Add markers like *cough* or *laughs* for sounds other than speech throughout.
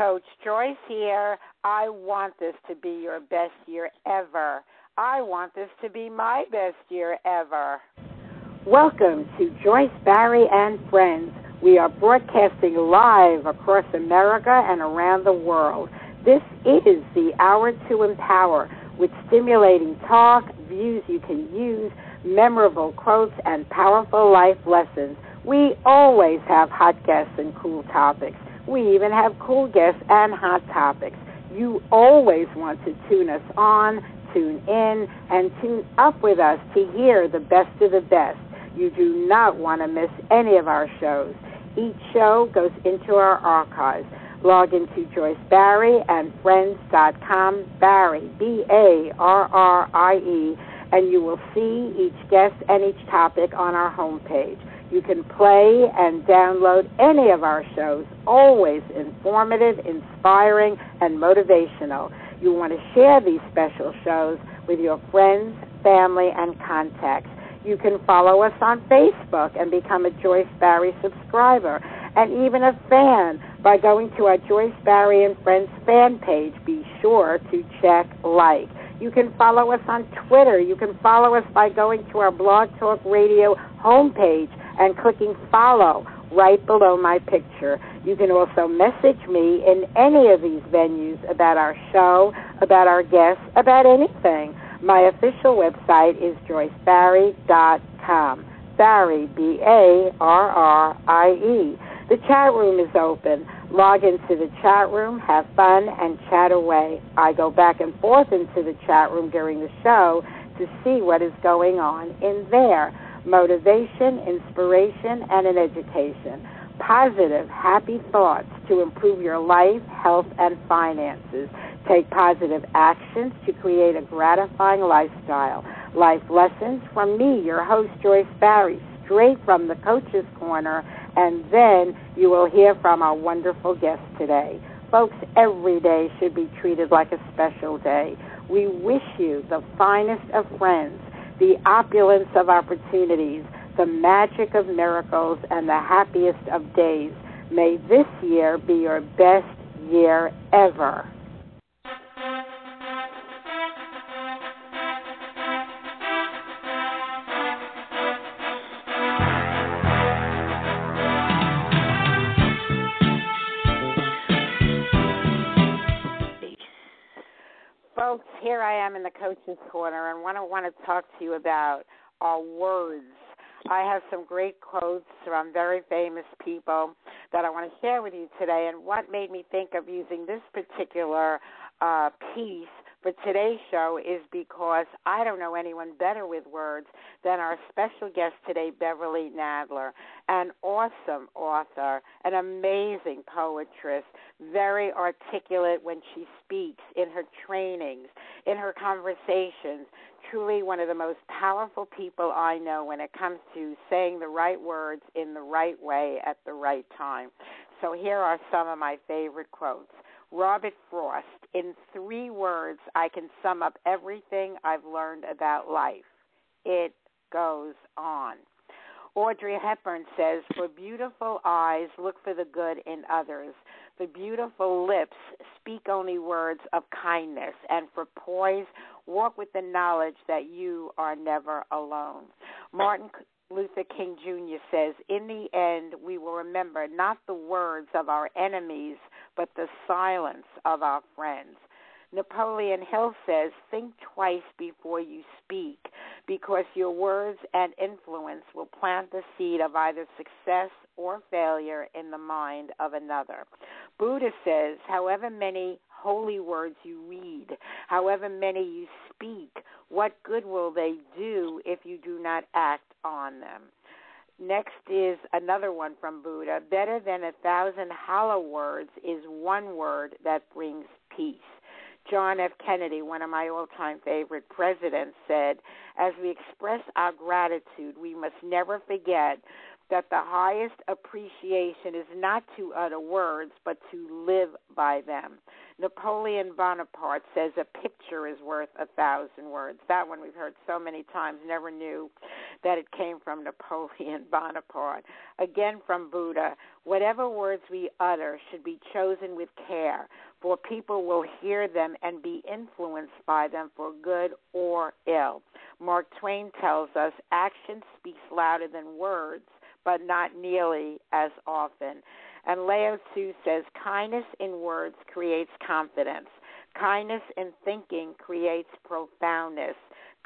Coach Joyce here. I want this to be your best year ever. I want this to be my best year ever. Welcome to Joyce Barrie and Friends. We are broadcasting live across America and around the world. This is the hour to empower with stimulating talk, views you can use memorable quotes, and powerful life lessons. We always have hot guests and cool topics. We even have cool guests and hot topics. You always want to tune us on, tune in, and tune up with us to hear the best of the best. You do not want to miss any of our shows. Each show goes into our archives. Log into Joyce Barrie and Friends.com, Barrie, B A R R I E and you will see each guest and each topic on our homepage. You can play and download any of our shows, always informative, inspiring, and motivational. You want to share these special shows with your friends, family, and contacts. You can follow us on Facebook and become a Joyce Barrie subscriber and even a fan by going to our Joyce Barrie and Friends fan page. Be sure to check like. You can follow us on Twitter. You can follow us by going to our Blog Talk Radio homepage and clicking follow right below my picture. You can also message me in any of these venues about our show, about our guests, about anything. My official website is joycebarrie.com. Barrie, B A R R I E. The chat room is open. Log into the chat room, have fun, and chat away. I go back and forth into the chat room during the show to see what is going on in there. Motivation, inspiration, and an education. Positive, happy thoughts to improve your life, health, and finances. Take positive actions to create a gratifying lifestyle. Life lessons from me, your host, Joyce Barrie, straight from the Coach's Corner and then you will hear from our wonderful guest today. Folks, every day should be treated like a special day. We wish you the finest of friends, the opulence of opportunities, the magic of miracles, and the happiest of days. May this year be your best year ever. Here I am in the coach's corner, and I want to talk to you about are words. I have some great quotes from very famous people that I want to share with you today. And what made me think of using this particular uh, piece for today's show is because I don't know anyone better with words than our special guest today, Beverly Nadler, an awesome author, an amazing poetress, very articulate when she speaks in her trainings, in her conversations. Truly one of the most powerful people I know when it comes to saying the right words in the right way at the right time. So here are some of my favorite quotes. Robert Frost, in three words, I can sum up everything I've learned about life. It goes on. Audrey Hepburn says, For beautiful eyes, look for the good in others. For beautiful lips, speak only words of kindness. And for poise, walk with the knowledge that you are never alone. Martin Luther King Jr. says, In the end, we will remember not the words of our enemies, but the silence of our friends. Napoleon Hill says, Think twice before you speak, because your words and influence will plant the seed of either success or failure in the mind of another. Buddha says, However many holy words you read, however many you speak, what good will they do if you do not act on them? Next is another one from Buddha. Better than a thousand hollow words is one word that brings peace. John F. Kennedy, one of my all time favorite presidents, said, As we express our gratitude, we must never forget that the highest appreciation is not to utter words, but to live by them. Napoleon Bonaparte says a picture is worth a thousand words. That one we've heard so many times, never knew that it came from Napoleon *laughs* Bonaparte. Again from Buddha, whatever words we utter should be chosen with care, for people will hear them and be influenced by them for good or ill. Mark Twain tells us action speaks louder than words, but not nearly as often. And Lao Tzu says, kindness in words creates confidence. Kindness in thinking creates profoundness.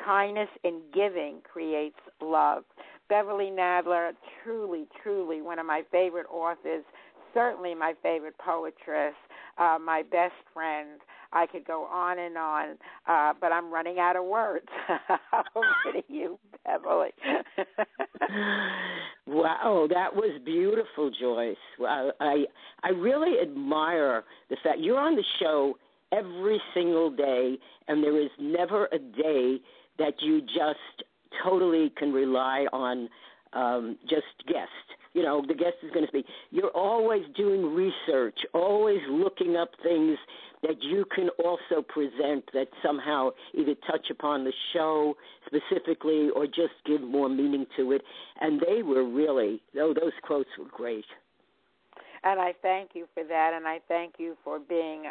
Kindness in giving creates love. Beverly Nadler, truly, truly one of my favorite authors, certainly my favorite poetess, uh, my best friend. I could go on and on, uh, but I'm running out of words. *laughs* Over to you, Beverly. *laughs* wow, that was beautiful, Joyce. Well, I I really admire the fact you're on the show every single day, and there is never a day that you just totally can rely on um, just guests you know the guest is going to speak. You're always doing research, always looking up things that you can also present that somehow either touch upon the show specifically or just give more meaning to it. And they were really, oh, those quotes were great. And I thank you for that, and I thank you for being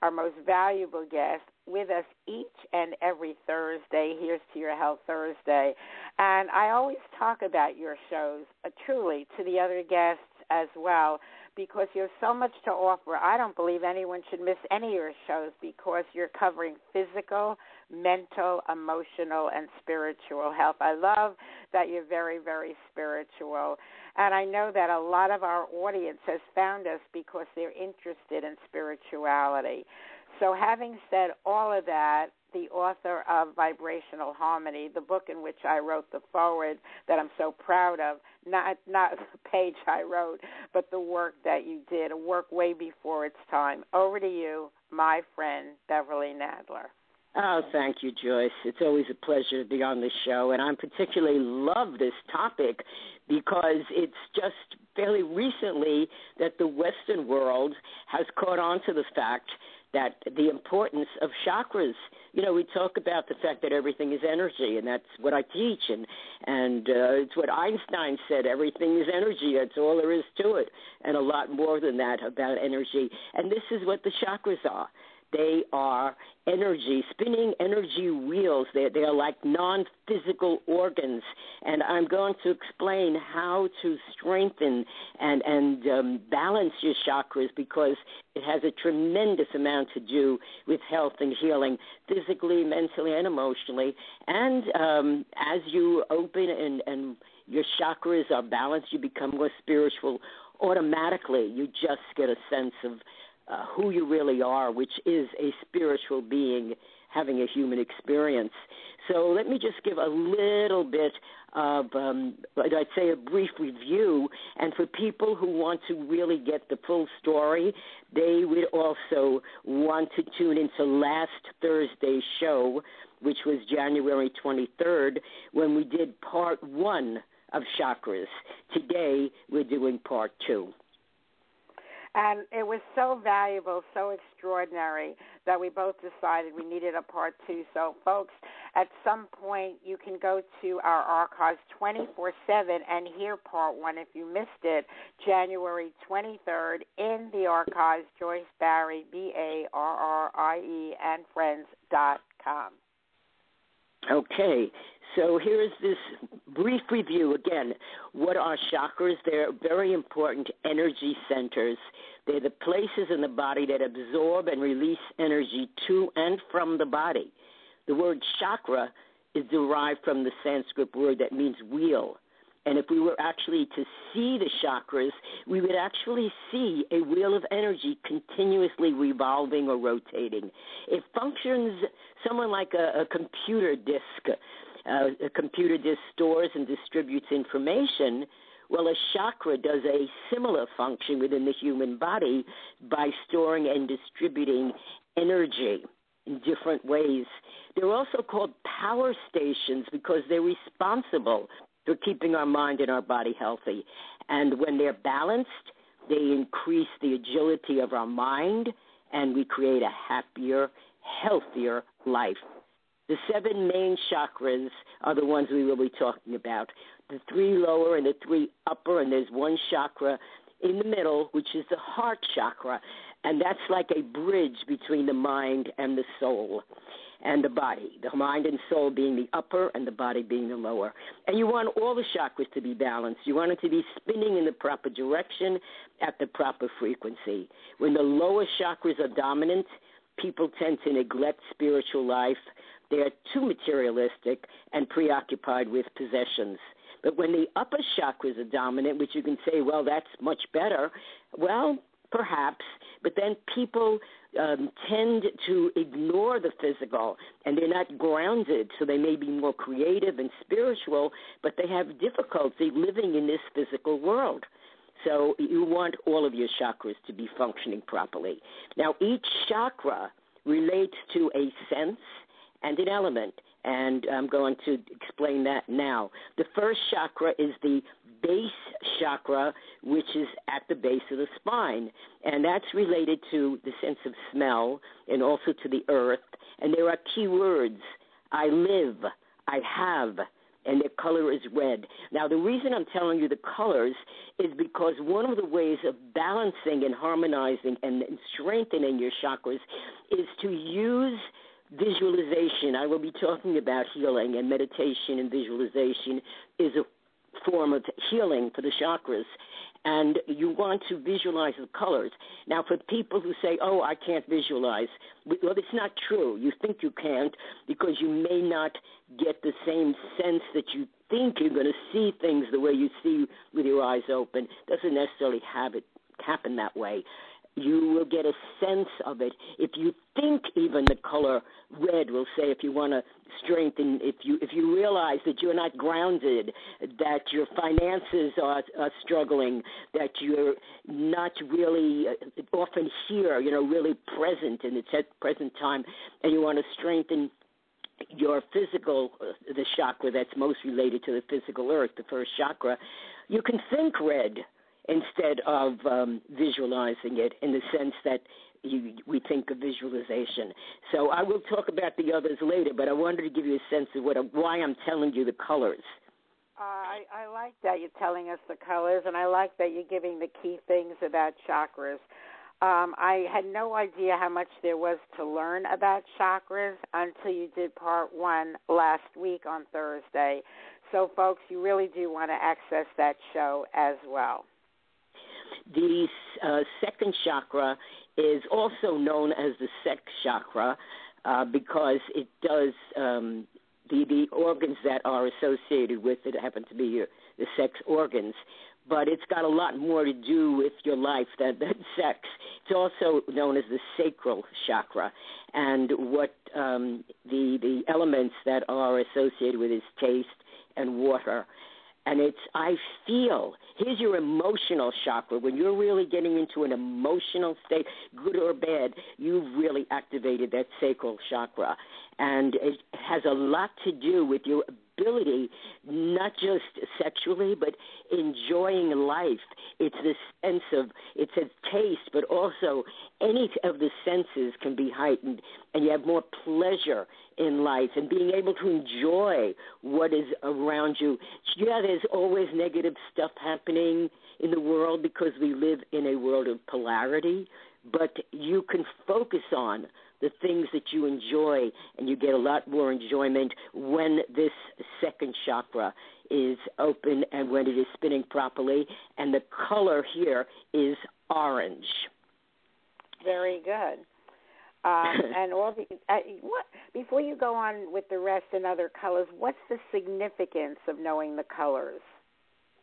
our most valuable guest with us each and every Thursday. Here's to Your Health Thursday. And I always talk about your shows, uh, truly, to the other guests as well, because you have so much to offer. I don't believe anyone should miss any of your shows because you're covering physical, mental, emotional, and spiritual health. I love that you're very, very spiritual. And I know that a lot of our audience has found us because they're interested in spirituality. So, having said all of that, the author of Vibrational Harmony, the book in which I wrote the foreword that I'm so proud of, not not *laughs* the page I wrote, but the work that you did, a work way before its time. Over to you, my friend Beverly Nadler. Oh, thank you, Joyce. It's always a pleasure to be on the show, and I particularly love this topic because it's just fairly recently that the Western world has caught on to the fact that the importance of chakras. You know, we talk about the fact that everything is energy, and that's what I teach, and and uh, it's what Einstein said: everything is energy. That's all there is to it, and a lot more than that about energy. And this is what the chakras are. They are energy, spinning energy wheels. They, they are like non physical organs. And I'm going to explain how to strengthen and, and um, balance your chakras because it has a tremendous amount to do with health and healing, physically, mentally, and emotionally. And um, as you open and, and your chakras are balanced, you become more spiritual. Automatically, you just get a sense of uh, who you really are, which is a spiritual being having a human experience. So let me just give a little bit of, um, I'd say, a brief review. And for people who want to really get the full story, they would also want to tune into last Thursday's show, which was January 23rd, when we did part one of chakras. Today, we're doing part two. And it was so valuable, so extraordinary that we both decided we needed a part two. So, folks, at some point you can go to our archives 24 7 and hear part one if you missed it, January 23rd in the archives, Joyce Barrie, B A R R I E, and friends.com. Okay, so here's this brief review again. What are chakras? They're very important energy centers. They're the places in the body that absorb and release energy to and from the body. The word chakra is derived from the Sanskrit word that means wheel. And if we were actually to see the chakras, we would actually see a wheel of energy continuously revolving or rotating. It functions somewhat like a, a computer disk. Uh, a computer disk stores and distributes information. Well, a chakra does a similar function within the human body by storing and distributing energy in different ways. They're also called power stations because they're responsible for keeping our mind and our body healthy. And when they're balanced, they increase the agility of our mind and we create a happier, healthier life. The seven main chakras are the ones we will be talking about. The three lower and the three upper, and there's one chakra in the middle, which is the heart chakra. And that's like a bridge between the mind and the soul and the body, the mind and soul being the upper and the body being the lower. And you want all the chakras to be balanced. You want it to be spinning in the proper direction at the proper frequency. When the lower chakras are dominant, people tend to neglect spiritual life. They are too materialistic and preoccupied with possessions. But when the upper chakras are dominant, which you can say, well, that's much better, well, perhaps, but then people um, tend to ignore the physical and they're not grounded, so they may be more creative and spiritual, but they have difficulty living in this physical world. So you want all of your chakras to be functioning properly. Now, each chakra relates to a sense and an element, and I'm going to explain that now. The first chakra is the base chakra, which is at the base of the spine. And that's related to the sense of smell and also to the earth. And there are key words I live, I have, and their color is red. Now, the reason I'm telling you the colors is because one of the ways of balancing and harmonizing and strengthening your chakras is to use visualization. I will be talking about healing, and meditation and visualization is a form of healing for the chakras. And you want to visualize the colors. Now, for people who say, oh, I can't visualize, well, it's not true. You think you can't because you may not get the same sense that you think you're going to see things the way you see with your eyes open. Doesn't necessarily have it happen that way you will get a sense of it. If you think even the color red will say if you want to strengthen if you if you realize that you're not grounded, that your finances are, are struggling, that you're not really uh, often here, you know, really present in the present time, and you want to strengthen your physical uh, the chakra that's most related to the physical earth, the first chakra, you can think red instead of um, visualizing it in the sense that you, we think of visualization. So I will talk about the others later, but I wanted to give you a sense of what why I'm telling you the colors. Uh, I, I like that you're telling us the colors, and I like that you're giving the key things about chakras. Um, I had no idea how much there was to learn about chakras until you did part one last week on Thursday. So, folks, you really do want to access that show as well. The uh, second chakra is also known as the sex chakra uh, because it does um, the the organs that are associated with it happen to be your, the sex organs, but it's got a lot more to do with your life than, than *laughs* sex. It's also known as the sacral chakra, and what um, the the elements that are associated with is taste and water and it's I feel. Here's your emotional chakra. When you're really getting into an emotional state, good or bad, you've really activated that sacral chakra. And it has a lot to do with your ability, not just sexually, but enjoying life. It's this sense of it's a taste, but also any of the senses can be heightened, and you have more pleasure in life and being able to enjoy what is around you. Yeah, there's always negative stuff happening in the world because we live in a world of polarity, but you can focus on the things that you enjoy, and you get a lot more enjoyment when this second chakra is open and when it is spinning properly. And the color here is orange. Very good. Um, *laughs* and all the uh, what before you go on with the rest and other colors, what's the significance of knowing the colors?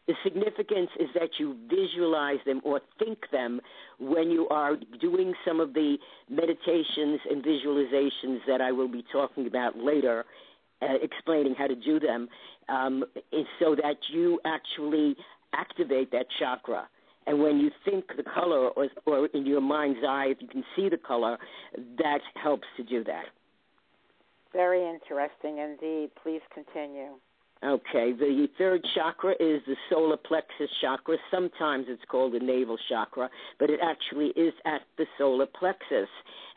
The significance is that you visualize them or think them when you are doing some of the meditations and visualizations that I will be talking about later, uh, explaining how to do them, um, so that you actually activate that chakra. And when you think the color, or, or in your mind's eye, if you can see the color, that helps to do that. Very interesting indeed. Please continue. Okay, the third chakra is the solar plexus chakra. Sometimes it's called the navel chakra, but it actually is at the solar plexus,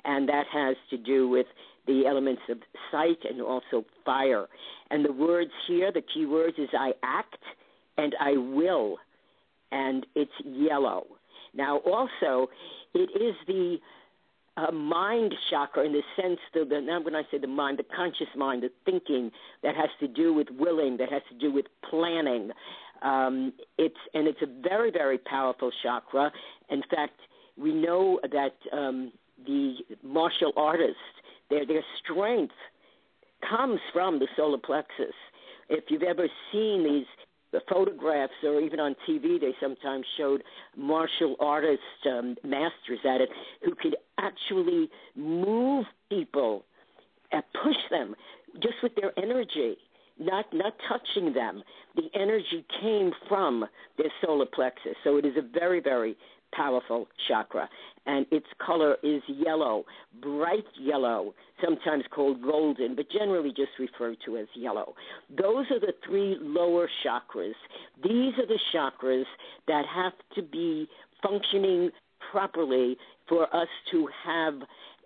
and that has to do with the elements of sight and also fire. And the words here, the key words is I act and I will, and it's yellow. Now, also, it is the uh, mind chakra in the sense that the, now when I say the mind, the conscious mind, the thinking that has to do with willing, that has to do with planning. Um, it's and it's a very very powerful chakra. In fact, we know that um, the martial artists, their their strength comes from the solar plexus. If you've ever seen these the photographs, or even on TV, they sometimes showed martial artists, um, masters at it, who could actually move people and push them just with their energy, not not touching them. The energy came from their solar plexus, so it is a very very powerful chakra. And its color is yellow, bright yellow, sometimes called golden, but generally just referred to as yellow. Those are the three lower chakras. These are the chakras that have to be functioning properly for us to have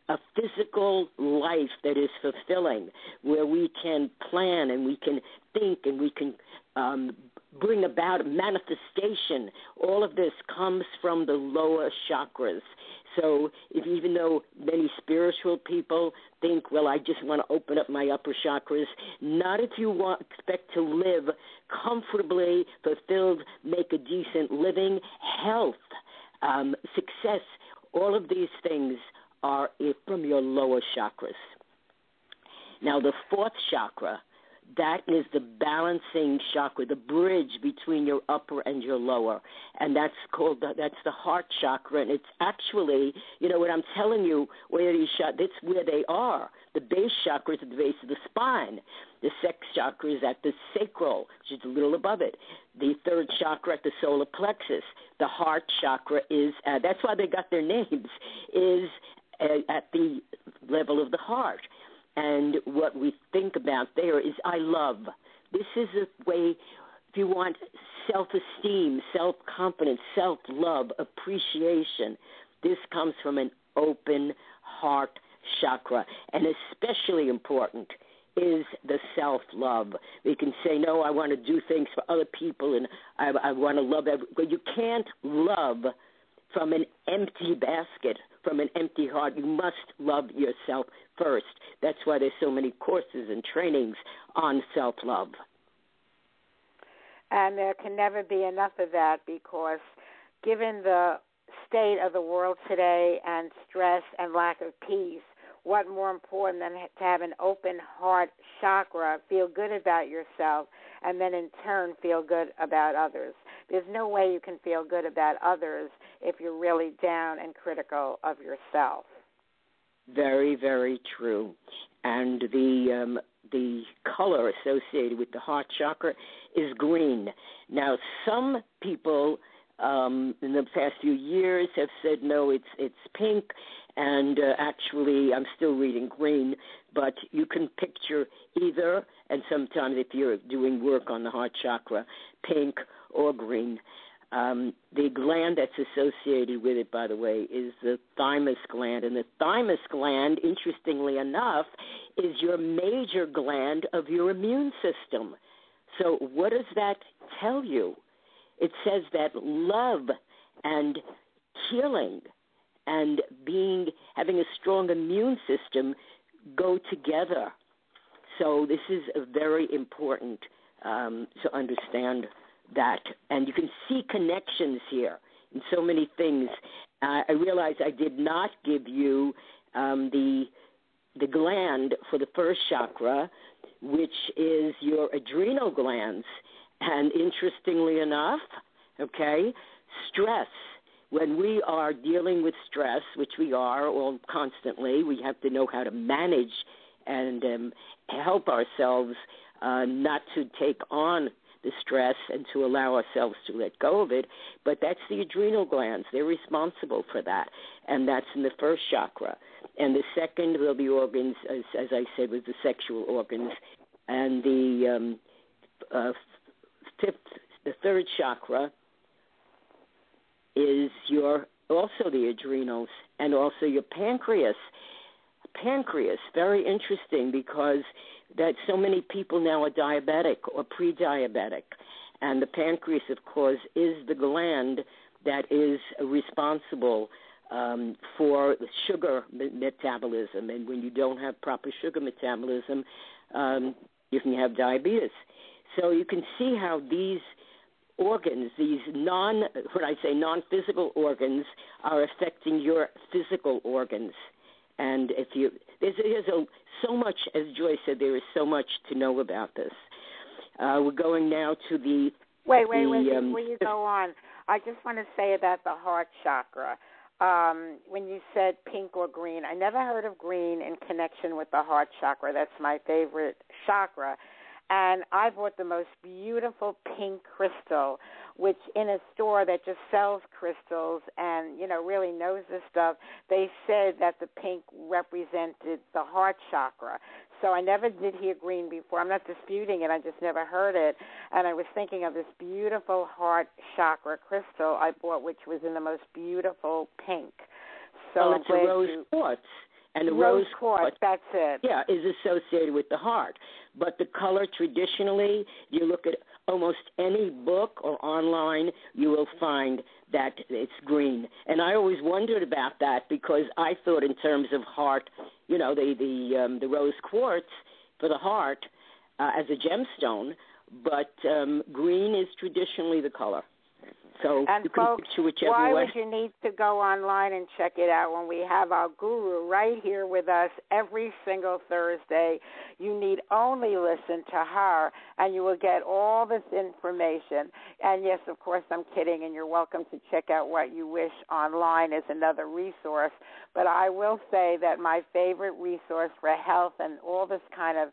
a physical life that is fulfilling, where we can plan and we can think and we can um, bring about manifestation. All of this comes from the lower chakras. So, if, even though many spiritual people think, well, I just want to open up my upper chakras, not if you want expect to live comfortably, fulfilled, make a decent living, health, um, success. All of these things your lower chakras. Now, the fourth chakra that is the balancing chakra, the bridge between your upper and your lower, and that's called the, that's the heart chakra. And it's actually, you know, what I'm telling you, where these chakras, that's where they are. The base chakra is at the base of the spine. The sex chakra is at the sacral, which is a little above it. The third chakra at the solar plexus. The heart chakra is, uh, that's why they got their names, is at the level of the heart. And what we think about there is I love. This is a way, if you want self esteem, self confidence, self love, appreciation, this comes from an open heart chakra. And especially important is the self love. We can say, no, I want to do things for other people and I, I want to love everyone. But you can't love from an empty basket, from an empty heart. You must love yourself first. That's why there's so many courses and trainings on self love. And there can never be enough of that because, given the state of the world today and stress and lack of peace, what more important than to have an open heart chakra, feel good about yourself, and then in turn feel good about others? There's no way you can feel good about others if you're really down and critical of yourself. Very, very true. And the um, the color associated with the heart chakra is green. Now, some people um, in the past few years have said no, it's it's pink, and uh, actually, I'm still reading green, but you can picture either, and sometimes if you're doing work on the heart chakra, pink or green. Um, the gland that's associated with it, by the way, is the thymus gland. And the thymus gland, interestingly enough, is your major gland of your immune system. So, what does that tell you? It says that love and healing and being having a strong immune system go together. So this is very important um, to understand that, and you can see connections here in so many things. Uh, I realize I did not give you um, the the gland for the first chakra, which is your adrenal glands, and interestingly enough, okay, stress. When we are dealing with stress, which we are all constantly, we have to know how to manage and um, help ourselves uh, not to take on the stress and to allow ourselves to let go of it. But that's the adrenal glands. They're responsible for that. And that's in the first chakra. And the second will be organs, as, as I said, was the sexual organs. And the um, uh, fifth, the third chakra is your also the adrenals and also your pancreas. Pancreas, very interesting because that so many people now are diabetic or pre-diabetic, and the pancreas, of course, is the gland that is responsible um, for sugar metabolism. And when you don't have proper sugar metabolism, um, you can have diabetes. So you can see how these organs, these non, what I say, non-physical organs, are affecting your physical organs. And if you, there's, there's a, so much, as Joy said, there is so much to know about this. Uh, we're going now to the. Wait, wait, the, wait. Um, before you go on, I just want to say about the heart chakra. Um, when you said pink or green, I never heard of green in connection with the heart chakra. That's my favorite chakra and I bought the most beautiful pink crystal, which in a store that just sells crystals and you know really knows this stuff. They said that the pink represented the heart chakra. So I never did hear green before. I'm not disputing it. I just never heard it. And I was thinking of this beautiful heart chakra crystal I bought, which was in the most beautiful pink. So oh, well, it's a rose quartz and the rose, rose quartz. That's it. Yeah, is associated with the heart. But the color traditionally, you look at almost any book or online, you will find that it's green. And I always wondered about that because I thought in terms of heart, you know, the the um, the rose quartz for the heart uh, as a gemstone, but um, green is traditionally the color. So and you can folks, picture why way. would you need to go online and check it out when we have our guru right here with us every single Thursday? You need only listen to her, and you will get all this information. And yes, of course, I'm kidding, and you're welcome to check out what you wish online as another resource. But I will say that my favorite resource for health and all this kind of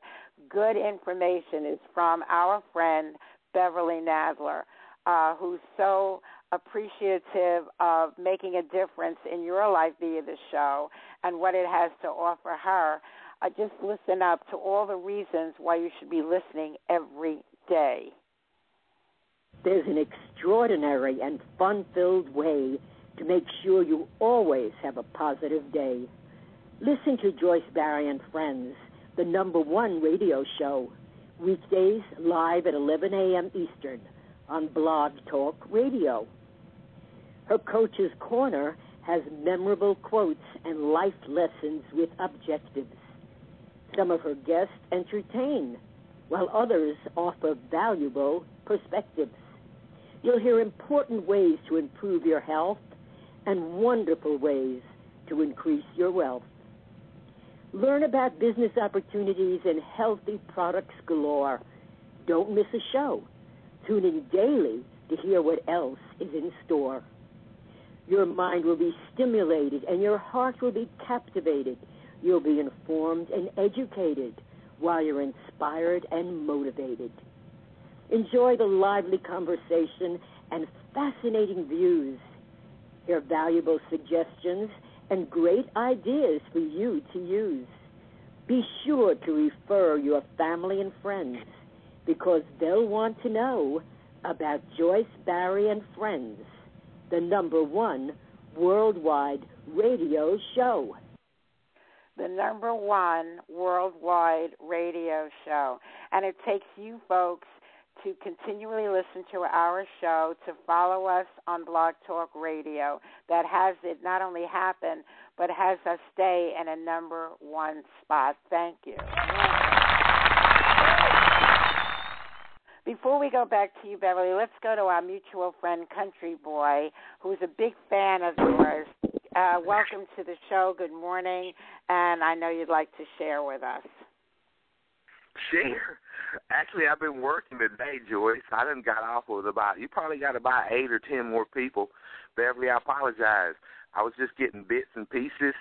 good information is from our friend Beverly Nadler uh, who's so appreciative of making a difference in your life via the show and what it has to offer her. Uh, just listen up to all the reasons why you should be listening every day. There's an extraordinary and fun filled way to make sure you always have a positive day. Listen to Joyce Barrie and Friends, the number one radio show, weekdays live at 11 a.m. Eastern on Blog Talk Radio. Her Coach's Corner has memorable quotes and life lessons with objectives. Some of her guests entertain, while others offer valuable perspectives. You'll hear important ways to improve your health and wonderful ways to increase your wealth. Learn about business opportunities and healthy products galore. Don't miss a show. Tune in daily to hear what else is in store. Your mind will be stimulated and your heart will be captivated. You'll be informed and educated while you're inspired and motivated. Enjoy the lively conversation and fascinating views. Hear valuable suggestions and great ideas for you to use. Be sure to refer your family and friends because they'll want to know about Joyce Barrie and Friends, the number one worldwide radio show. The number one worldwide radio show. And it takes you folks to continually listen to our show, to follow us on Blog Talk Radio. That has it not only happen, but has us stay in a number one spot. Thank you. Before we go back to you, Beverly, let's go to our mutual friend, Country Boy, who's a big fan of yours. Uh, welcome to the show. Good morning, and I know you'd like to share with us. Share. Actually, I've been working today, Joyce. I done got off with about you probably got about eight or ten more people. Beverly, I apologize. I was just getting bits and pieces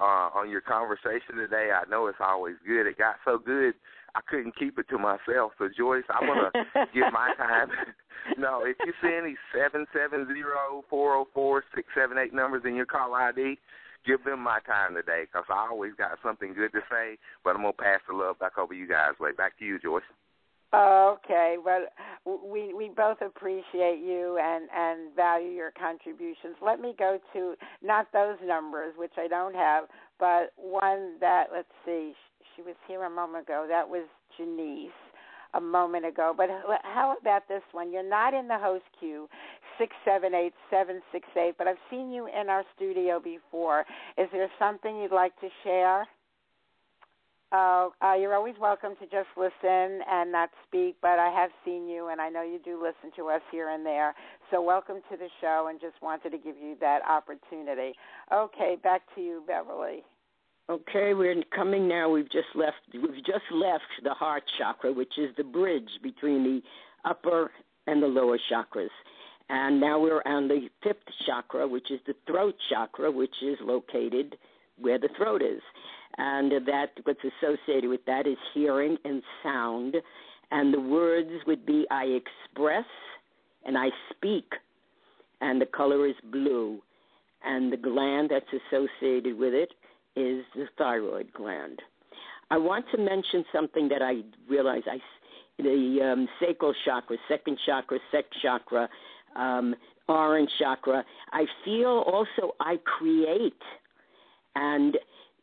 uh, on your conversation today. I know it's always good. It got so good I couldn't keep it to myself. So Joyce, I'm gonna *laughs* give my time. *laughs* no, if you see any seven seven zero four zero four six seven eight numbers in your call ID, give them my time today because I always got something good to say. But I'm gonna pass the love back over you guys. Way back to you, Joyce. Okay, well, we we both appreciate you and and value your contributions. Let me go to not those numbers, which I don't have, but one that let's see, she was here a moment ago. That was Janice a moment ago. But how about this one? You're not in the host queue, six seven eight seven six eight. But I've seen you in our studio before. Is there something you'd like to share? Uh, uh, you're always welcome to just listen and not speak, but I have seen you, and I know you do listen to us here and there. So welcome to the show, and just wanted to give you that opportunity. Okay, back to you, Beverly. Okay, we're coming now. We've just left. We've just left the heart chakra, which is the bridge between the upper and the lower chakras. And now we're on the fifth chakra, which is the throat chakra, which is located where the throat is. And that what's associated with that is hearing and sound. And the words would be I express and I speak. And the color is blue. And the gland that's associated with it is the thyroid gland. I want to mention something that I realize I the um, sacral chakra, second chakra, sex chakra, um, orange chakra. I feel also I create, and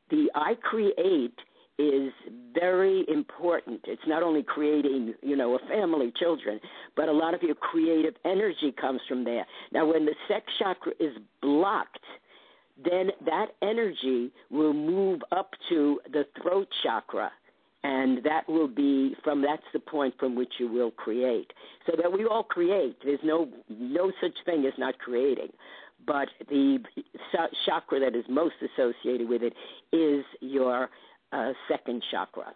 the I create is very important. It's not only creating, you know, a family, children, but a lot of your creative energy comes from there. Now, when the sex chakra is blocked, then that energy will move up to the throat chakra and that will be from that's the point from which you will create. So that we all create. There's no no such thing as not creating. But the chakra that is most associated with it is your uh, second chakra.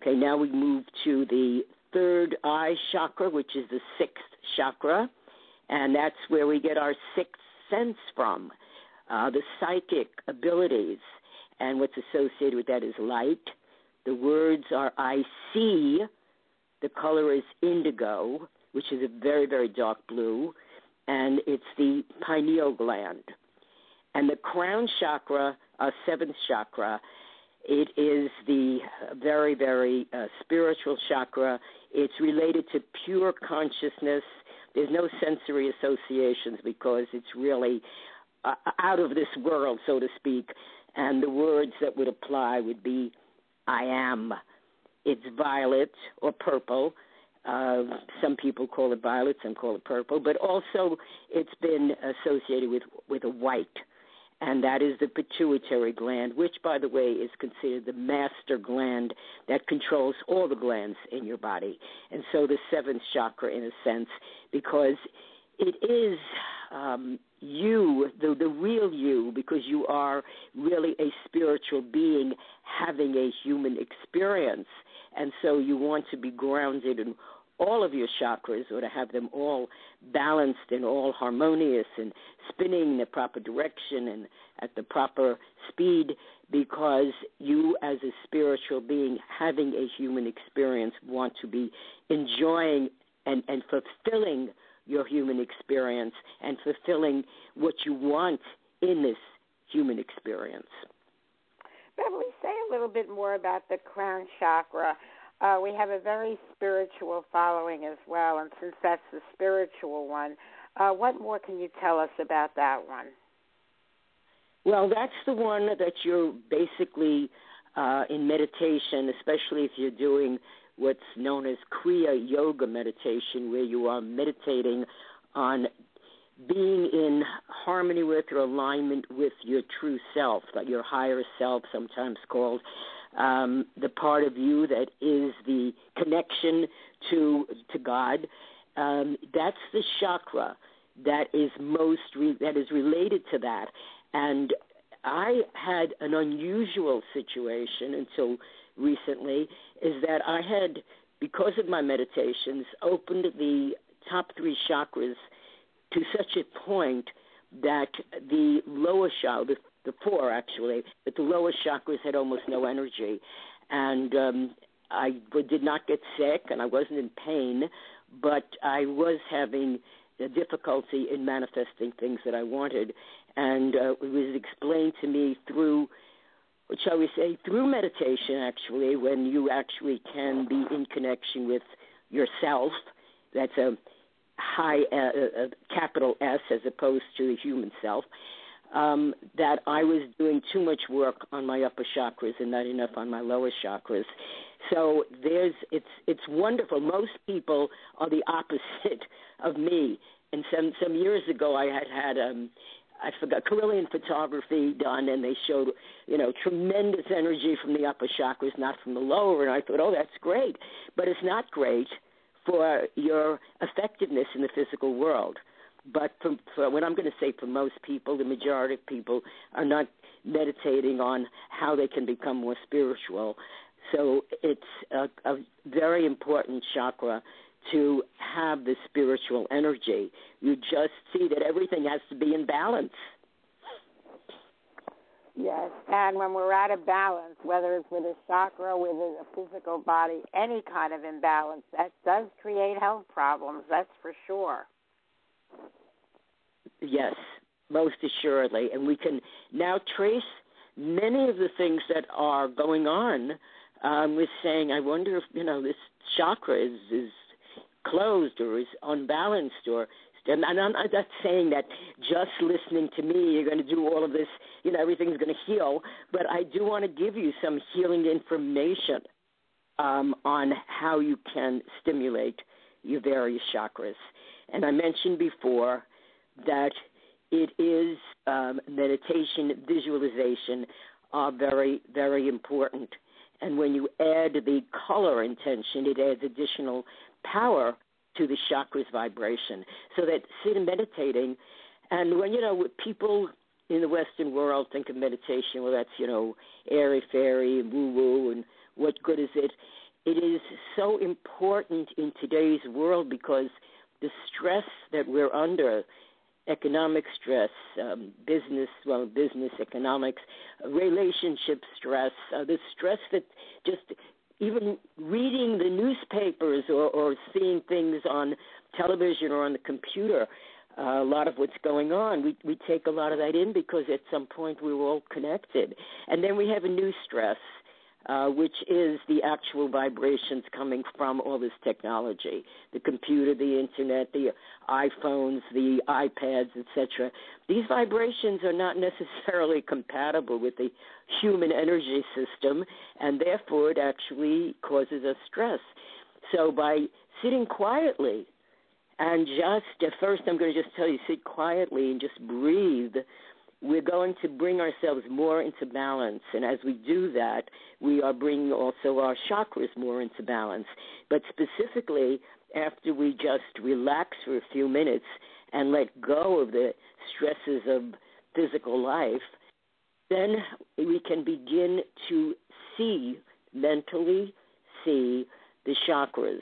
Okay now we move to the third eye chakra which is the sixth chakra. And that's where we get our sixth sense from uh, the psychic abilities, and what's associated with that is light. The words are I see. The color is indigo, which is a very, very dark blue, and it's the pineal gland. And the crown chakra, uh, seventh chakra, it is the very, very uh, spiritual chakra. It's related to pure consciousness. There's no sensory associations because it's really uh, out of this world, so to speak. And the words that would apply would be I am. It's violet or purple. Uh, some people call it violet, some call it purple, but also it's been associated with, with a white, and that is the pituitary gland, which, by the way, is considered the master gland that controls all the glands in your body. And so the seventh chakra, in a sense, because it is um, you, the, the real you, because you are really a spiritual being having a human experience. And so you want to be grounded in all of your chakras or to have them all balanced and all harmonious and spinning in the proper direction and at the proper speed because you as a spiritual being having a human experience want to be enjoying and, and fulfilling your human experience and fulfilling what you want in this human experience. Beverly, say a little bit more about the crown chakra. Uh, we have a very spiritual following as well, and since that's the spiritual one, uh, what more can you tell us about that one? Well, that's the one that you're basically uh, in meditation, especially if you're doing what's known as Kriya Yoga meditation, where you are meditating on being in harmony with or alignment with your true self, like your higher self, sometimes called um, the part of you that is the connection to to God. Um, that's the chakra that is most re- that is related to that. And I had an unusual situation until recently, is that I had, because of my meditations, opened the top three chakras to such a point that the lower chakra, the, the four actually, but the lower chakras had almost no energy, and um, I did not get sick and I wasn't in pain, but I was having a difficulty in manifesting things that I wanted, and uh, it was explained to me through shall we say, through meditation, actually, when you actually can be in connection with yourself. That's a high uh, uh, capital S as opposed to the human self. Um, that I was doing too much work on my upper chakras and not enough on my lower chakras. So there's it's it's wonderful. Most people are the opposite *laughs* of me. And some some years ago, I had had um, I forgot Kirlian photography done, and they showed you know tremendous energy from the upper chakras, not from the lower. And I thought, oh, that's great, but it's not great for your effectiveness in the physical world. But for, for what I'm going to say, for most people, the majority of people are not meditating on how they can become more spiritual. So it's a, a very important chakra to have the spiritual energy. You just see that everything has to be in balance. Yes, and when we're out of balance, whether it's with a chakra, with a physical body, any kind of imbalance, that does create health problems. That's for sure. Yes, most assuredly, and we can now trace many of the things that are going on. Um, with saying, I wonder if you know this chakra is is closed or is unbalanced or and I'm not saying that just listening to me, you're going to do all of this, you know, everything's going to heal. But I do want to give you some healing information um, on how you can stimulate your various chakras. And I mentioned before that it is um, meditation, visualization are very, very important. And when you add the color intention, it adds additional power to the chakras vibration. So that sitting meditating, and when you know people in the Western world think of meditation, well, that's you know airy fairy and woo woo, and what good is it? It is so important in today's world because the stress that we're under economic stress, um, business, well, business economics, relationship stress, uh, the stress that just even reading the newspapers or, or seeing things on television or on the computer, uh, a lot of what's going on, we we take a lot of that in because at some point we were all connected, and then we have a new stress uh, which is the actual vibrations coming from all this technology the computer, the internet, the iPhones, the iPads, etc. These vibrations are not *laughs* necessarily compatible with the human energy system, and therefore it actually causes us stress. So by sitting quietly, and just at first, I'm going to just tell you sit quietly and just breathe we're going to bring ourselves more into balance. And as we do that, we are bringing also our chakras more into balance. But specifically, after we just relax for a few minutes and let go of the stresses of physical life, then we can begin to see, mentally see the chakras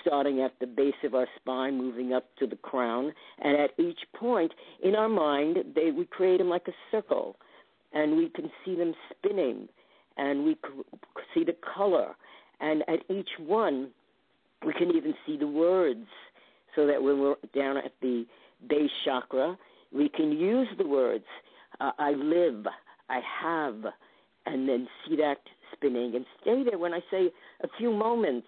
starting at the base of our spine, moving up to the crown. And at each point in our mind, they we create them like a circle, and we can see them spinning, and we see the color. And at each one, we can even see the words, so that when we're down at the base chakra, we can use the words. uh, I live, I have, and then see that spinning and stay there. When I say a few moments,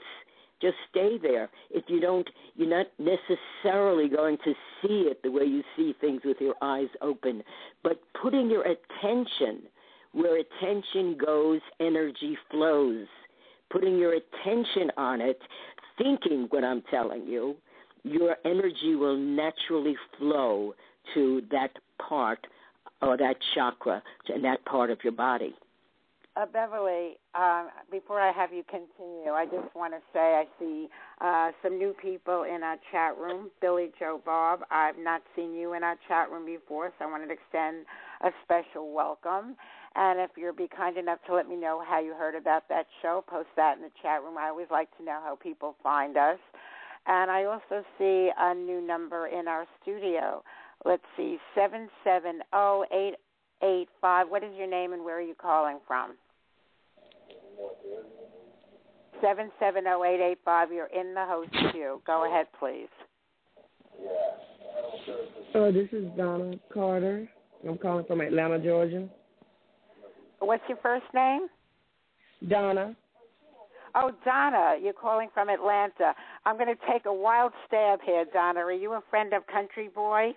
just stay there. If you don't, you're not necessarily going to see it the way you see things with your eyes open. But putting your attention where attention goes, energy flows. Putting your attention on it, thinking what I'm telling you, your energy will naturally flow to that part or that chakra and that part of your body. Uh, Beverly, um, before I have you continue, I just want to say I see uh, some new people in our chat room. Billy Joe Bob, I've not seen you in our chat room before, so I wanted to extend a special welcome. And if you'll be kind enough to let me know how you heard about that show, post that in the chat room. I always like to know how people find us. And I also see a new number in our studio. Let's see, seven seven zero oh eight eight five. What is your name and where are you calling from? Seven seven zero oh eight eight five. You're in the host queue. Go ahead, please. So this is Donna Carter. I'm calling from Atlanta, Georgia. What's your first name? Donna. Oh, Donna, you're calling from Atlanta. I'm going to take a wild stab here, Donna. Are you a friend of Country Boy?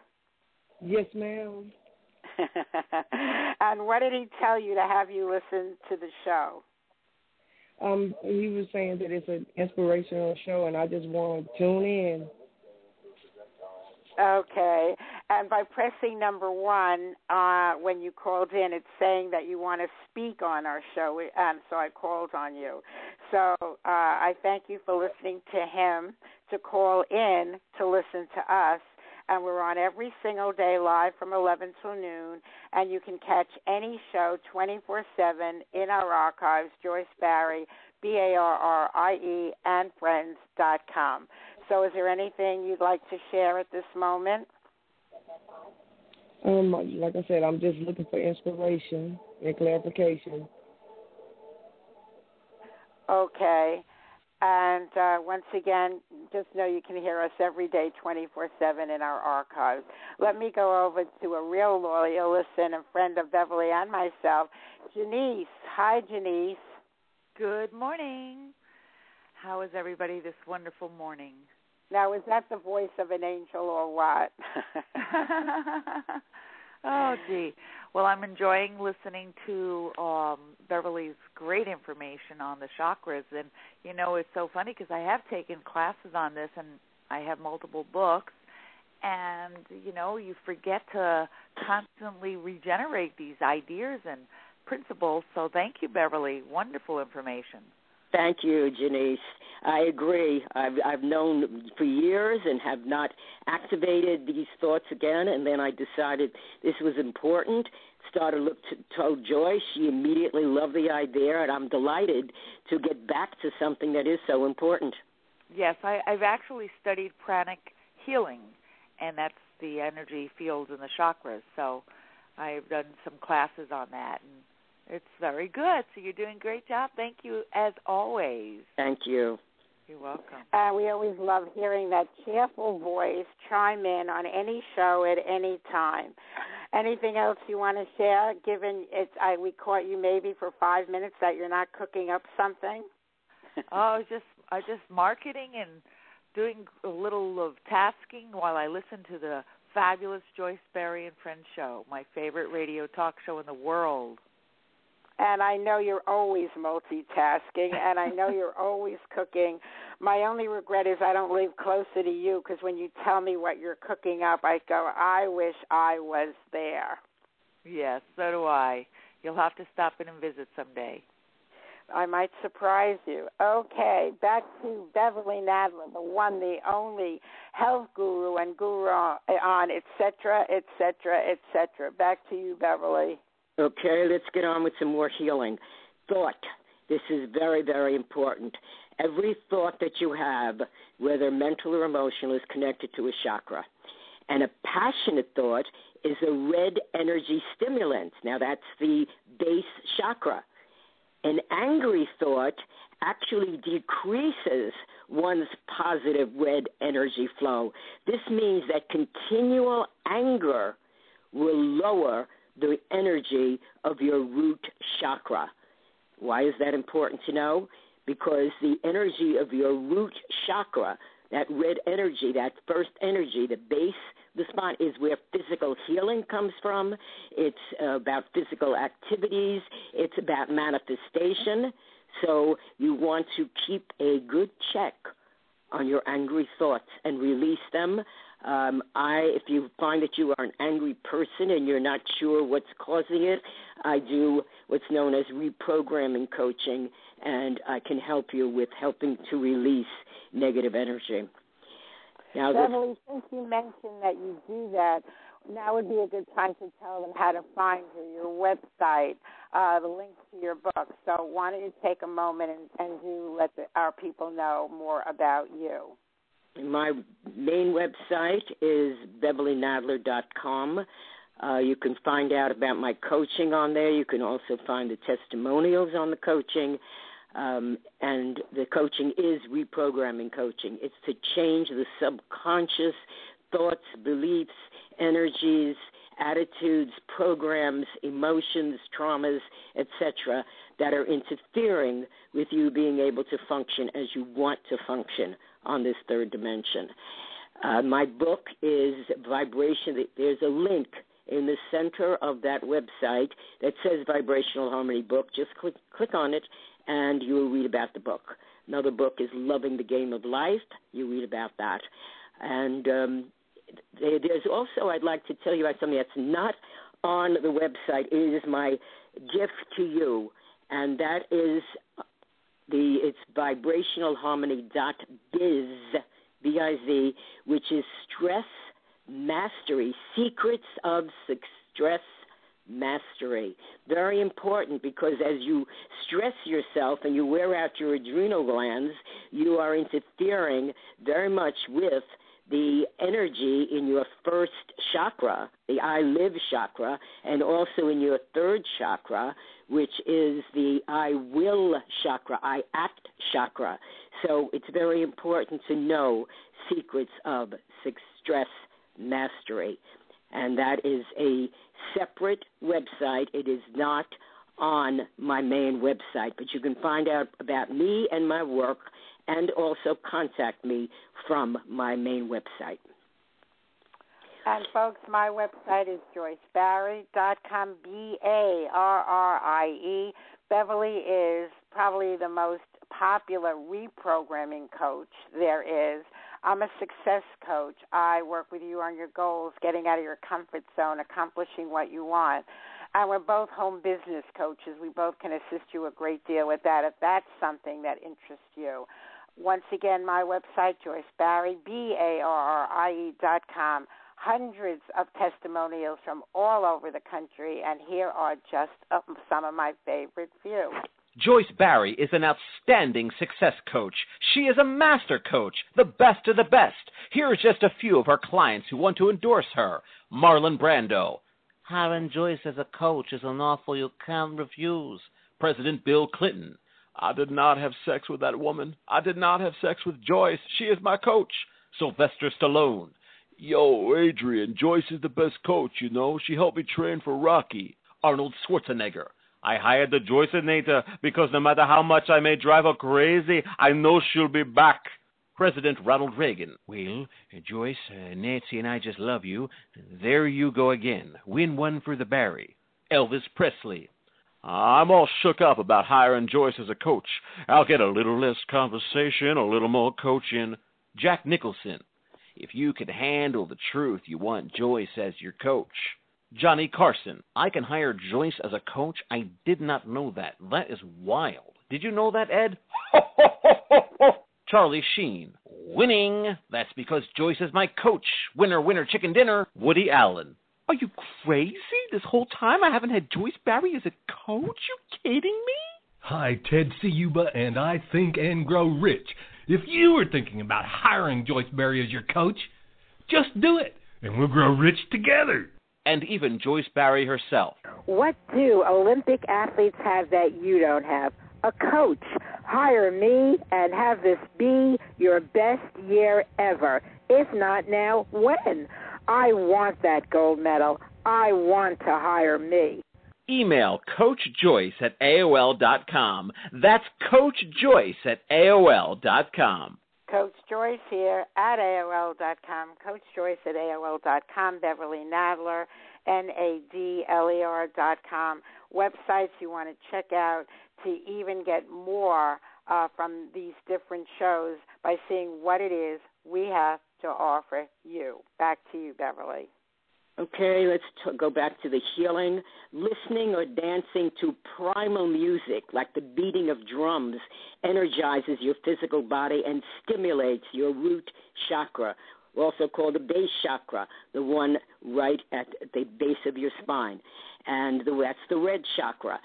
Yes, ma'am. *laughs* and what did he tell you to have you listen to the show? Um, he was saying that it's an inspirational show, and I just want to tune in. Okay. And by pressing number one, uh, when you called in, it's saying that you want to speak on our show, and so I called on you. So uh, I thank you for listening to him, to call in to listen to us. And we're on every single day live from 11 till noon. And you can catch any show 24 7 in our archives, Joyce Barrie, B A R R I E, and friends.com. So, is there anything you'd like to share at this moment? Um, like I said, I'm just looking for inspiration and clarification. Okay. And uh, once again, just know you can hear us every day, 24 7 in our archives. Let me go over to a real loyal listen and friend of Beverly and myself, Janice. Hi, Janice. Good morning. How is everybody this wonderful morning? Now, is that the voice of an angel or what? *laughs* *laughs* *laughs* oh, gee. Well, I'm enjoying listening to um, Beverly's great information on the chakras, and you know, it's so funny because I have taken classes on this, and I have multiple books, and you know, you forget to constantly regenerate these ideas and principles. So, thank you, Beverly. Wonderful information. Thank you, Janice. I agree. I've I've known for years and have not activated these thoughts again. And then I decided this was important. Started look to, told Joyce. She immediately loved the idea, and I'm delighted to get back to something that is so important. Yes, I, I've actually studied pranic healing, and that's the energy fields and the chakras. So I've done some classes on that, and it's very good. So you're doing a great job. Thank you as always. Thank you. You're welcome. Uh, we always love hearing that cheerful voice chime in on any show at any time. Anything else you want to share? Given it's, I we caught you maybe for five minutes that you're not cooking up something. *laughs* oh, just I just marketing and doing a little of tasking while I listen to the fabulous Joyce Barrie and Friends show, my favorite radio talk show in the world and I know you're always multitasking, and I know you're *laughs* always cooking. My only regret is I don't live closer to you because when you tell me what you're cooking up, I go, I wish I was there. Yes, so do I. You'll have to stop in and visit someday. I might surprise you. Okay, back to Beverly Nadler, the one, the only health guru and guru on, etc., etc., etc. Back to you, Beverly. Okay, let's get on with some more healing. Thought. This is very, very important. Every thought that you have, whether mental or emotional, is connected to a chakra. And a passionate thought is a red energy stimulant. Now, that's the base chakra. An angry thought actually decreases one's positive red energy flow. This means that continual anger will lower the energy of your root chakra. Why is that important to know? Because the energy of your root chakra, that red energy, that first energy, the base, the spot is where physical healing comes from. It's about physical activities. It's about manifestation. So you want to keep a good check on your angry thoughts and release them. Um, I, if you find that you are an angry person and you're not sure what's causing it, I do what's known as reprogramming coaching, and I can help you with helping to release negative energy. Now, Beverly, since you mentioned that you do that, now would be a good time to tell them how to find you, your website, uh, the links to your book. So why don't you take a moment and, and do let the, our people know more about you? My main website is beverlynadler.com. Uh, you can find out about my coaching on there. You can also find the testimonials on the coaching. Um, and the coaching is reprogramming coaching. It's to change the subconscious thoughts, beliefs, energies, attitudes, programs, emotions, traumas, etc., that are interfering with you being able to function as you want to function on this third dimension. Uh, my book is Vibration. There's a link in the center of that website that says Vibrational Harmony Book. Just click, click on it and you will read about the book. Another book is Loving the Game of Life. You read about that. And um, there's also, I'd like to tell you about something that's not on the website. It is my gift to you, and that is the it's vibrationalharmony.biz, B-I-Z, which is stress mastery, secrets of stress mastery. Very important because as you stress yourself and you wear out your adrenal glands, you are interfering very much with the energy in your first chakra, the I live chakra, and also in your third chakra, which is the I will chakra, I act chakra. So it's very important to know secrets of stress mastery. And that is a separate website. It is not on my main website, but you can find out about me and my work and also contact me from my main website. And folks, my website is joycebarrie.com, B A R R I E. Beverly is probably the most popular reprogramming coach there is. I'm a success coach. I work with you on your goals, getting out of your comfort zone, accomplishing what you want. And we're both home business coaches. We both can assist you a great deal with that if that's something that interests you. Once again, my website, Joyce Barrie, B A R R I E dot com. Hundreds of testimonials from all over the country, and here are just uh, some of my favorite few. Joyce Barrie is an outstanding success coach. She is a master coach, the best of the best. Here are just a few of her clients who want to endorse her. Marlon Brando. Hiring Joyce as a coach is an offer you can't refuse. President Bill Clinton. I did not have sex with that woman. I did not have sex with Joyce. She is my coach. Sylvester Stallone. Yo, Adrian, Joyce is the best coach, you know. She helped me train for Rocky. Arnold Schwarzenegger. I hired the Joyceinator because no matter how much I may drive her crazy, I know she'll be back. President Ronald Reagan. Well, Joyce, uh, Nancy and I just love you. There you go again. Win one for the Barrie. Elvis Presley. I'm all shook up about hiring Joyce as a coach. I'll get a little less conversation, a little more coaching. Jack Nicholson. If you can handle the truth, you want Joyce as your coach. Johnny Carson. I can hire Joyce as a coach. I did not know that. That is wild. Did you know that, Ed? *laughs* Charlie Sheen. Winning. That's because Joyce is my coach. Winner, winner, chicken dinner. Woody Allen. Are you crazy? This whole time I haven't had Joyce Barrie as a coach? You kidding me? Hi, Ted Ciuba, and I think and grow rich. If you were thinking about hiring Joyce Barrie as your coach, just do it, and we'll grow rich together and even Joyce Barrie herself. What do Olympic athletes have that you don't have? A coach. Hire me and have this be your best year ever. If not now, when? I want that gold medal. I want to hire me. Email Coach Joyce at AOL.com. That's Coach Joyce at AOL.com. Coach Joyce here at AOL.com. Coach Joyce at AOL.com. Beverly Nadler, N A D L E R.com. Websites you want to check out to even get more uh, from these different shows by seeing what it is we have to offer you. Back to you, Beverly. Okay, let's t- go back to the healing. Listening or dancing to primal music, like the beating of drums, energizes your physical body and stimulates your root chakra, also called the base chakra, the one right at the base of your spine. And the, that's the red chakra.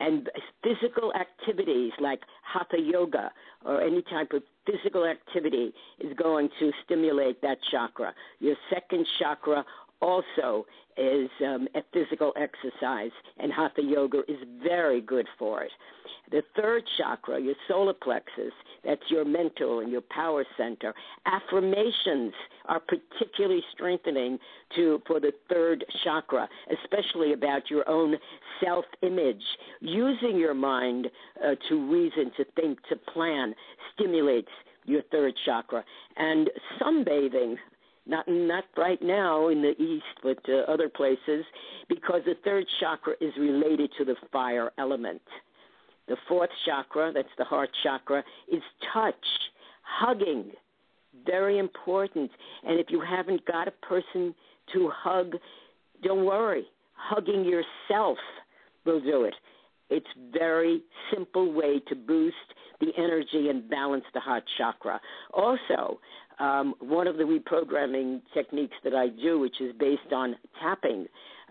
And physical activities like hatha yoga or any type of physical activity is going to stimulate that chakra. Your second chakra also is um, a physical exercise, and hatha yoga is very good for it. The third chakra, your solar plexus, that's your mental and your power center. Affirmations are particularly strengthening to for the third chakra, especially about your own self-image. Using your mind uh, to reason, to think, to plan stimulates your third chakra. And sunbathing not not right now in the east, but uh, other places, because the third chakra is related to the fire element. The fourth chakra, that's the heart chakra, is touch, hugging, very important. And if you haven't got a person to hug, don't worry. Hugging yourself will do it. It's very simple way to boost the energy and balance the heart chakra. Also, um, one of the reprogramming techniques that I do, which is based on tapping,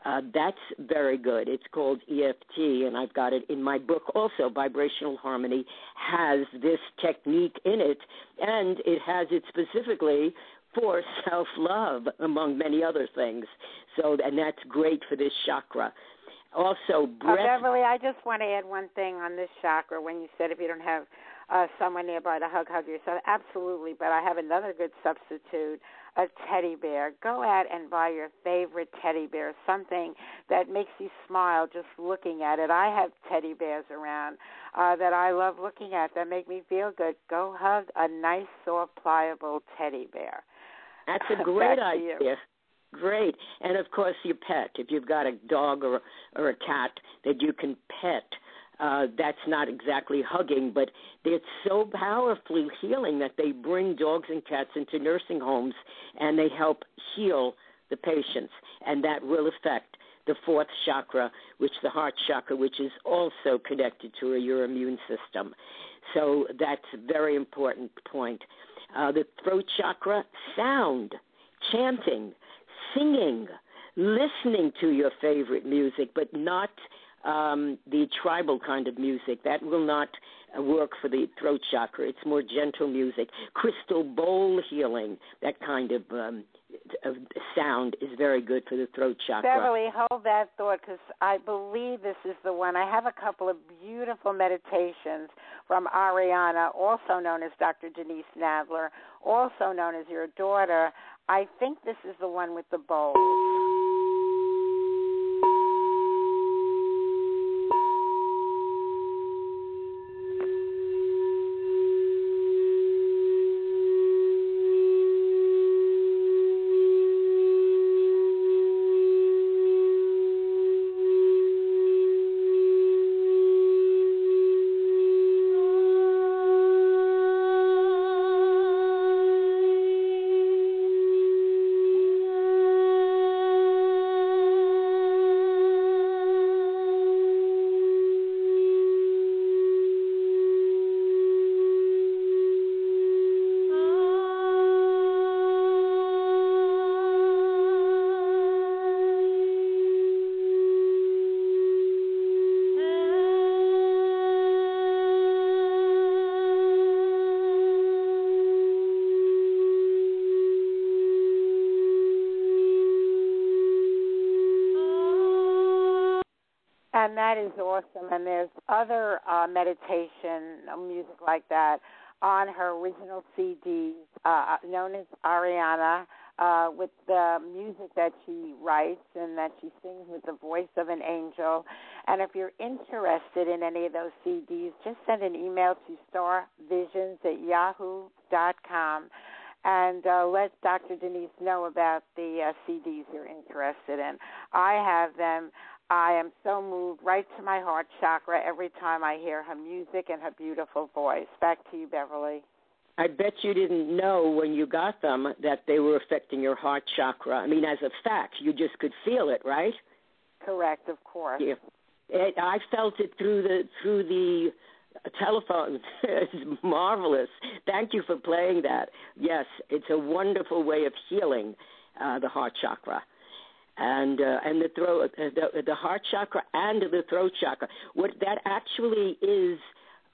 uh, that's very good. It's called EFT, and I've got it in my book also. Vibrational Harmony has this technique in it, and it has it specifically for *laughs* self love, among many other things. So, and that's great for this chakra. Also, breath. Uh, Beverly, I just want to add one thing on this chakra. When you said if you don't have uh, someone nearby to hug, hug yourself. Absolutely, but I have another good substitute, a teddy bear. Go out and buy your favorite teddy bear, something that makes you smile just looking at it. I have teddy bears around uh, that I love looking at that make me feel good. Go hug a nice, soft, pliable teddy bear. That's a *laughs* great idea. Great, and of course your pet. If you've got a dog or or a cat that you can pet, uh, that's not exactly hugging, but it's so powerfully healing that they bring dogs and cats into nursing homes and they help heal the patients, and that will affect the fourth chakra, which the heart chakra, which is also connected to your immune system. So that's a very important point. Uh, the throat chakra, sound, chanting, singing, listening to your favorite music, but not um, the tribal kind of music. That will not uh, work for the throat chakra. It's more gentle music. Crystal bowl healing, that kind of, um, of sound is very good for the throat chakra. Beverly, hold that thought because I believe this is the one. I have a couple of beautiful meditations from Ariana, also known as Dr. Denise Nadler, also known as your daughter. I think this is the one with the bowl. Other uh, meditation music like that on her original CD, uh, known as Ariana uh, with the music that she writes and that she sings with the voice of an angel. And if you're interested in any of those CDs, just send an email to starvisions at yahoo.com and uh, let Dr. Denise know about the uh, CDs you're interested in. I have them. I am so moved right to my heart chakra every time I hear her music and her beautiful voice. Back to you, Beverly. I bet you didn't know when you got them that they were affecting your heart chakra. I mean, as a fact, you just could feel it, right? Correct, of course. Yeah. It, I felt it through the through the telephone. *laughs* it's marvelous. Thank you for playing that. Yes, it's a wonderful way of healing uh, the heart chakra and uh, and the throat, uh, the, the heart chakra and the throat chakra. What that actually is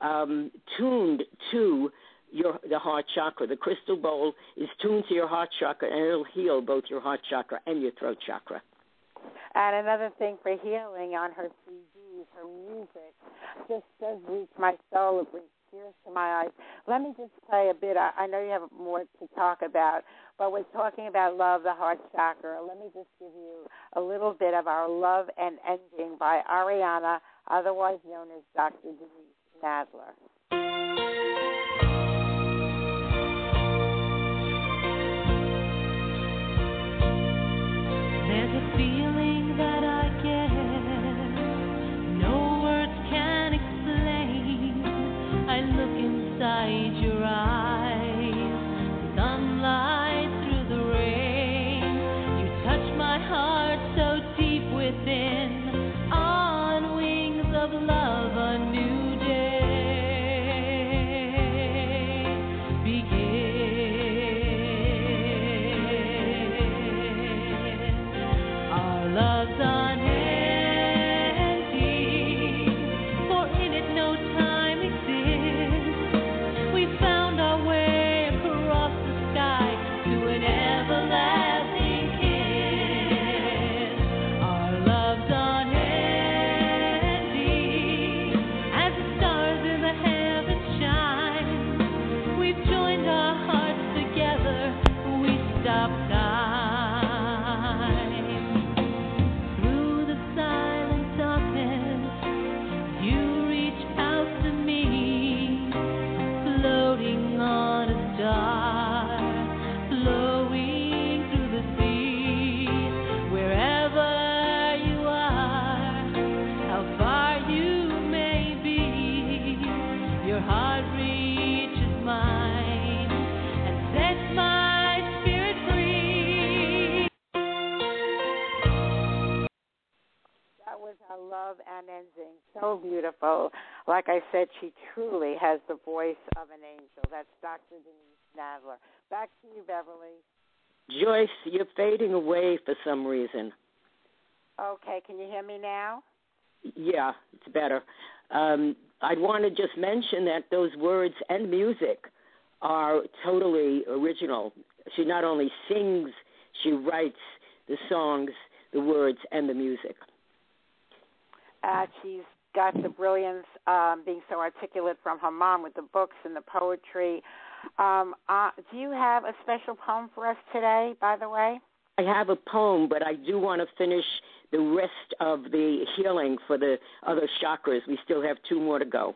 um, tuned to your the heart chakra. The crystal bowl is tuned to your heart chakra, and it'll heal both your heart chakra and your throat chakra. And another thing for healing on her CDs, her music just does reach my soul. It tears to my eyes. Let me just play a bit. I, I know you have more to talk about, but we're talking about love, the heart chakra. Let me just give you a little bit of our love and ending by Ariana, otherwise known as Dr. Denise Nadler. Has the voice of an angel. That's Dr. Denise Nadler. Back to you, Beverly. Joyce, you're fading away for some reason. Okay, can you hear me now? Yeah, it's better. Um, I'd want to just mention that those words and music are totally original. She not only sings, she writes the songs, the words, and the music. Uh, she's got the brilliance, um, being so articulate from her mom with the books and the poetry. Um, uh, do you have a special poem for us today, by the way? I have a poem, but I do want to finish the rest of the healing for the other chakras. We still have two more to go.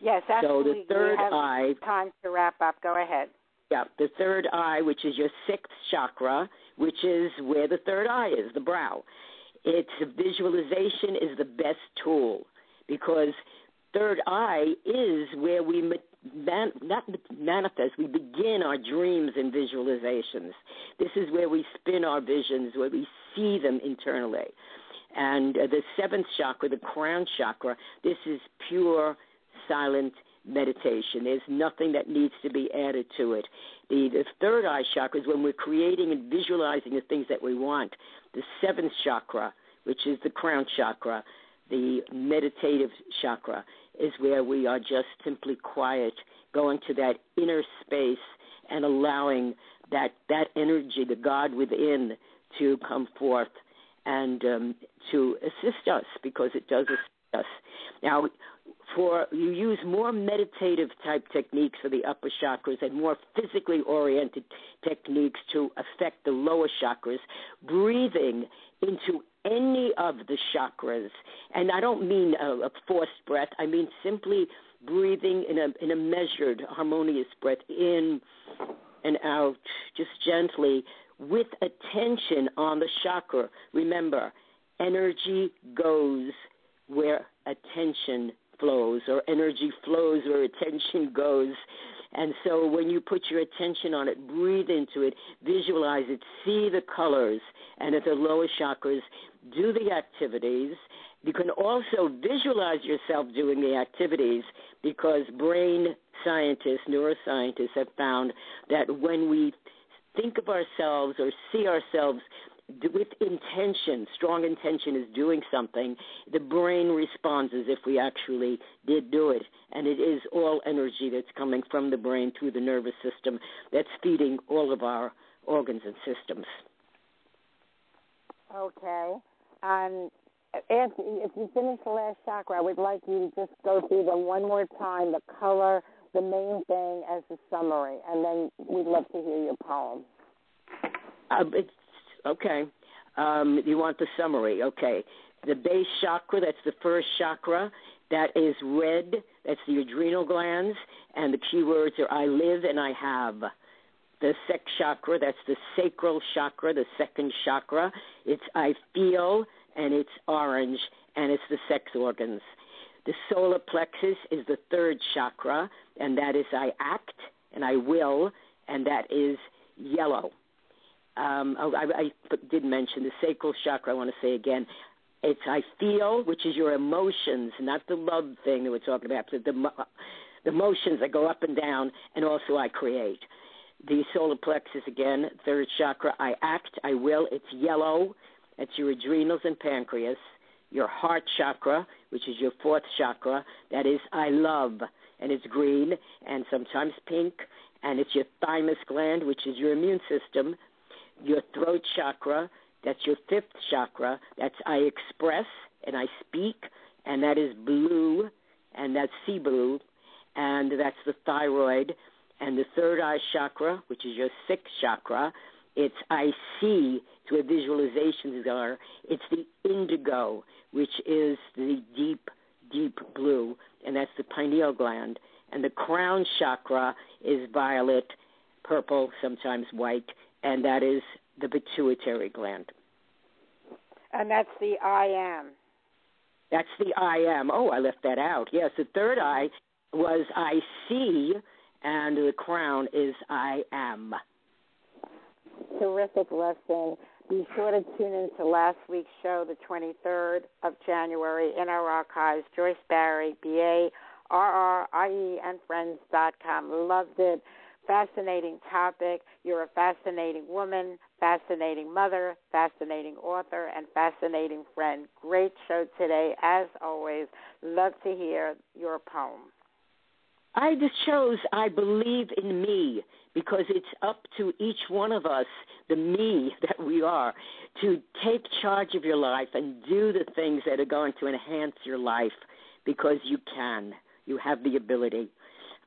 Yes, So the third eye, time to wrap up. Go ahead. yeah, the third eye, which is your sixth chakra, which is where the third eye is, the brow. Its visualization is the best tool because third eye is where we man, not manifest, we begin our dreams and visualizations. This is where we spin our visions, where we see them internally. And uh, the seventh chakra, the crown chakra, this is pure, silent meditation. There's nothing that needs to be added to it. The, the third eye chakra is when we're creating and visualizing the things that we want. The seventh chakra, which is the crown chakra, the meditative chakra, is where we are just simply quiet, going to that inner space and allowing that that energy, the God within, to come forth and um, to assist us because it does assist us. Now, for you use more meditative type techniques for the upper chakras and more physically oriented techniques to affect the lower chakras breathing into any of the chakras and i don't mean a, a forced breath i mean simply breathing in a in a measured harmonious breath in and out just gently with attention on the chakra remember energy goes where attention flows or energy flows where attention goes. And so when you put your attention on it, breathe into it, visualize it, see the colors, and at the lower chakras, do the activities. You can also visualize yourself doing the activities because brain scientists, neuroscientists have found that when we think of ourselves or see ourselves with intention, strong intention is doing something, the brain responds as if we actually did do it. And it is all energy that's coming from the brain through the nervous system that's feeding all of our organs and systems. Okay. Um, Anthony, if you finish the last chakra, I would like you to just go through them one more time, the color, the main thing as a summary, and then we'd love to hear your poem. Uh, it's Okay. Um, you want the summary? Okay. The base chakra, that's the first chakra. That is red. That's the adrenal glands. And the keywords are I live and I have. The sex chakra, that's the sacral chakra, the second chakra. It's I feel and it's orange and it's the sex organs. The solar plexus is the third chakra, and that is I act and I will, and that is yellow um, oh, I, I did mention the sacral chakra. I want to say again, it's I feel, which is your emotions, not the love thing that we're talking about, but the the emotions that go up and down, and also I create. The solar plexus again, third chakra. I act, I will. It's yellow. It's your adrenals and pancreas. Your heart chakra, which is your fourth chakra, that is I love, and it's green and sometimes pink. And it's your thymus gland, which is your immune system, your throat chakra, that's your fifth chakra, that's I express and I speak, and that is blue, and that's sea blue, and that's the thyroid. And the third eye chakra, which is your sixth chakra, it's I see to a visualization czar. It's the indigo, which is the deep, deep blue, and that's the pineal gland. And the crown chakra is violet, purple, sometimes white, and that is the pituitary gland. And that's the I am. That's the I am. Oh, I left that out. Yes, the third eye was I see, and the crown is I am. Terrific lesson. Be sure to tune in to last week's show, the 23rd of January, in our archives. Joyce Barrie, B A R R I E, and Friends.com. Loved it. Fascinating topic. You're a fascinating woman, fascinating mother, fascinating author, and fascinating friend. Great show today, as always. Love to hear your poem. I just chose I Believe in Me because it's up to each one of us, the me *laughs* that we are, to take charge of your life and do the things that are going to enhance your life because you can. You have the ability.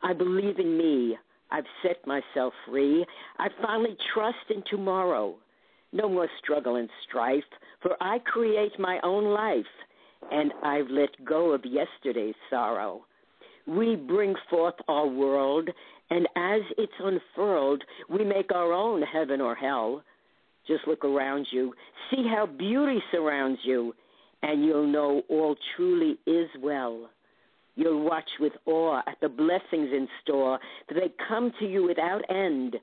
I believe in me. I've set myself free. I finally trust in tomorrow. No more struggle and strife, for I create my own life, and I've let go of yesterday's sorrow. We bring forth our world, and as it's unfurled, we make our own heaven or hell. Just look around you, see how beauty surrounds you, and you'll know all truly is well. You'll watch with awe at the blessings in store, for they come to you without end.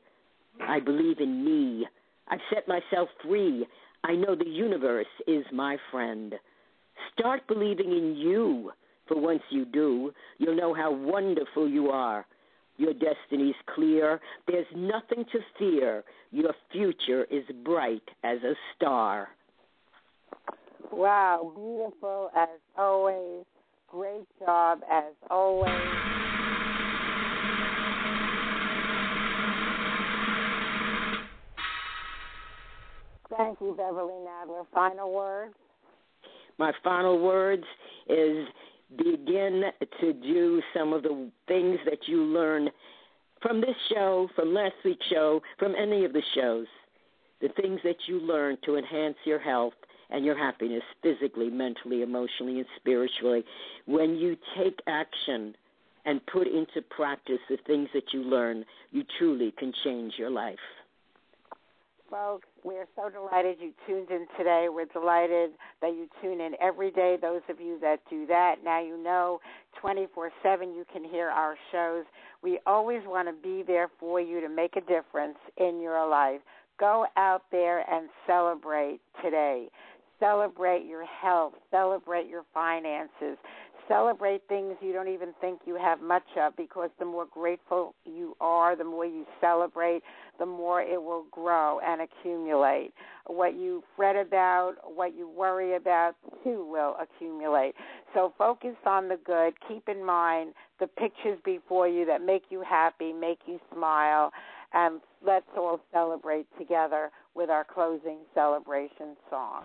I believe in me. I've set myself free. I know the universe is my friend. Start believing in you, for once you do, you'll know how wonderful you are. Your destiny's clear. There's nothing to fear. Your future is bright as a star. Wow, beautiful as always. Great job as always. Thank you, Beverly Nadler. Final words? My final words is begin to do some of the things that you learn from this show, from last week's show, from any of the shows. The things that you learn to enhance your health and your happiness physically, mentally, emotionally, and spiritually. When you take action and put into practice the things that you learn, you truly can change your life. Folks, we are so delighted you tuned in today. We're delighted that you tune in every day. Those of you that do that, now you know 24 7 you can hear our shows. We always want to be there for you to make a difference in your life. Go out there and celebrate today. Celebrate your health, celebrate your finances, celebrate things you don't even think you have much of because the more grateful you are, the more you celebrate, the more it will grow and accumulate. What you fret about, what you worry about, too will accumulate. So focus on the good. Keep in mind the pictures before you that make you happy, make you smile, and let's all celebrate together with our closing celebration song.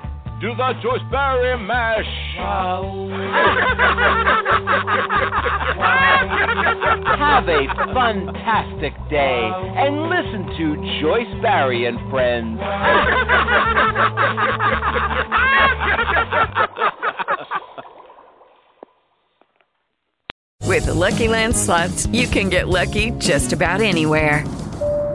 Do the Joyce Barrie Mash. Have a fantastic day and listen to Joyce Barrie and Friends. With the Lucky Land slots, you can get lucky just about anywhere.